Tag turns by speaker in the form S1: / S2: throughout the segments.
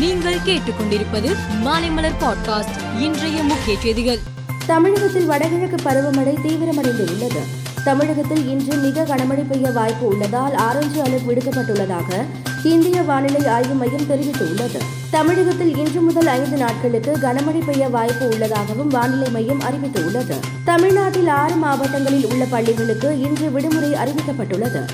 S1: நீங்கள் கேட்டுக்கொண்டிருப்பது மாலைமலர் பாட்காஸ்ட் இன்றைய முக்கிய செய்திகள்.
S2: தமிழகத்தில் வடகிழக்கு பருவமழை தீவிரமடைந்து உள்ளது. தமிழகத்தில் இன்று மிக கனமழை பெய்ய வாய்ப்பு உள்ளதால் ஆரஞ்சு அலர்ட் விடுக்கப்பட்டுள்ளதாக இந்திய வானிலை ஆய்வு மையம் தெரிவித்துள்ளது. தமிழகத்தில் இன்று முதல் ஐந்து நாட்களுக்கு கனமழை பெய்ய வாய்ப்பு உள்ளதாகவும் வானிலை மையம் அறிவித்துள்ளது. தமிழ்நாட்டில் ஆறு மாவட்டங்களில் உள்ள பள்ளிகளுக்கு இன்று விடுமுறை அறிவிக்கப்பட்டுள்ளது.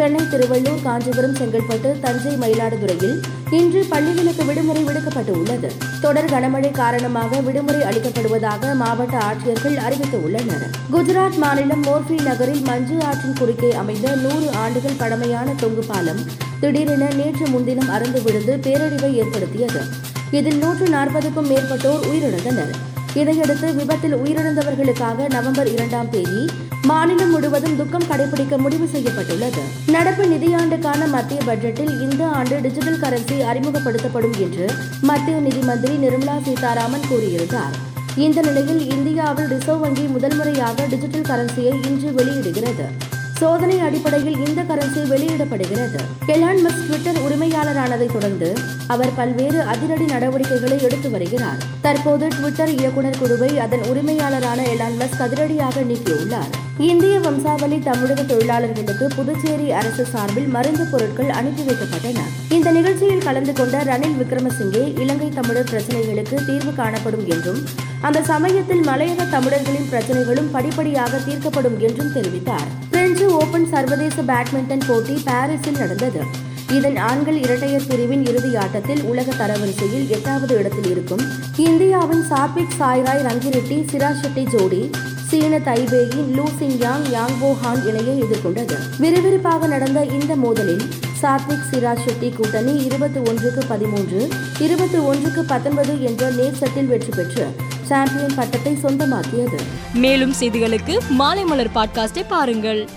S2: சென்னை திருவள்ளூர் காஞ்சிபுரம் செங்கல்பட்டு தஞ்சை மயிலாடுதுறையில் இன்று பள்ளிகளுக்கு விடுமுறை விடுக்கப்பட்டு உள்ளது தொடர் கனமழை காரணமாக விடுமுறை அளிக்கப்படுவதாக மாவட்ட ஆட்சியர்கள் அறிவித்துள்ளனர். குஜராத் மாநிலம் மோர்பி நகரில் மஞ்சு ஆற்றின் குறுக்கே அமைந்த நூறு ஆண்டுகள் பழமையான தொங்கு பாலம் திடீரென நேற்று முன்தினம் அறந்து விழுந்து பேரழிவை ஏற்படுத்தியது. இதில் நூற்று நாற்பதுக்கும் மேற்பட்டோர் உயிரிழந்தனர். இதையடுத்து விபத்தில் உயிரிழந்தவர்களுக்காக நவம்பர் இரண்டாம் தேதி மாநிலம் முழுவதும் துக்கம் கடைபிடிக்க முடிவு செய்யப்பட்டுள்ளது. நடப்பு நிதியாண்டுக்கான மத்திய பட்ஜெட்டில் இந்த ஆண்டு டிஜிட்டல் கரன்சி அறிமுகப்படுத்தப்படும் என்று மத்திய நிதி மந்திரி நிர்மலா சீதாராமன் கூறியிருந்தார். இந்த நிலையில் இந்தியாவில் ரிசர்வ் வங்கி முதல் முறையாக டிஜிட்டல் கரன்சியை இன்று வெளியிடுகிறது. சோதனை அடிப்படையில் இந்த கரன்சி வெளியிடப்படுகிறது. எலான் மஸ்க் ட்விட்டர் உரிமையாளரானதை தொடர்ந்து அவர் பல்வேறு அதிரடி நடவடிக்கைகளை எடுத்து வருகிறார். தற்போது ட்விட்டர் இயக்குநர் குழுவை அதன் உரிமையாளரான எலான் மஸ்க் அதிரடியாக நீக்கியுள்ளார். இந்திய வம்சாவளி தமிழக தொழிலாளர்களுக்கு புதுச்சேரி அரசு சார்பில் மருந்து பொருட்கள் அனுப்பி வைக்கப்பட்டன. இந்த நிகழ்ச்சியில் கலந்து கொண்ட ரணில் விக்ரமசிங்கே இலங்கை தமிழர் பிரச்சனைகளுக்கு தீர்வு காணப்படும் என்றும் அந்த சமயத்தில் மலையக தமிழர்களின் பிரச்சனைகளும் படிப்படியாக தீர்க்கப்படும் என்றும் தெரிவித்தார். பிரெஞ்சு ஓபன் சர்வதேச பேட்மிண்டன் போட்டி பாரிஸில் நடந்தது. இதன் ஆண்கள் இரட்டையர் பிரிவின் இறுதி ஆட்டத்தில் உலக தரவரிசையில் எட்டாவது இடத்தில் இருக்கும் இந்தியாவின் சாத்விக் சாய்ராய் ரங்கிரெட்டி சிராஷெட்டி ஜோடி சீன தைபேயின் லூசின் யாங் யாங்போஹான் இணையை எதிர்கொண்டது. விறுவிறுப்பாக நடந்த இந்த மோதலில் சாத்விக் சிராஜ் ஷெட்டி கூட்டணி இருபத்தி ஒன்றுக்கு பதிமூன்று இருபத்தி ஒன்றுக்கு பத்தொன்பது என்ற நேர் செட்டில் வெற்றி பெற்று சாம்பியன் பட்டத்தை சொந்தமாக்கியது.
S1: மேலும் செய்திகளுக்கு மாலை மலர் பாட்காஸ்டை பாருங்கள்.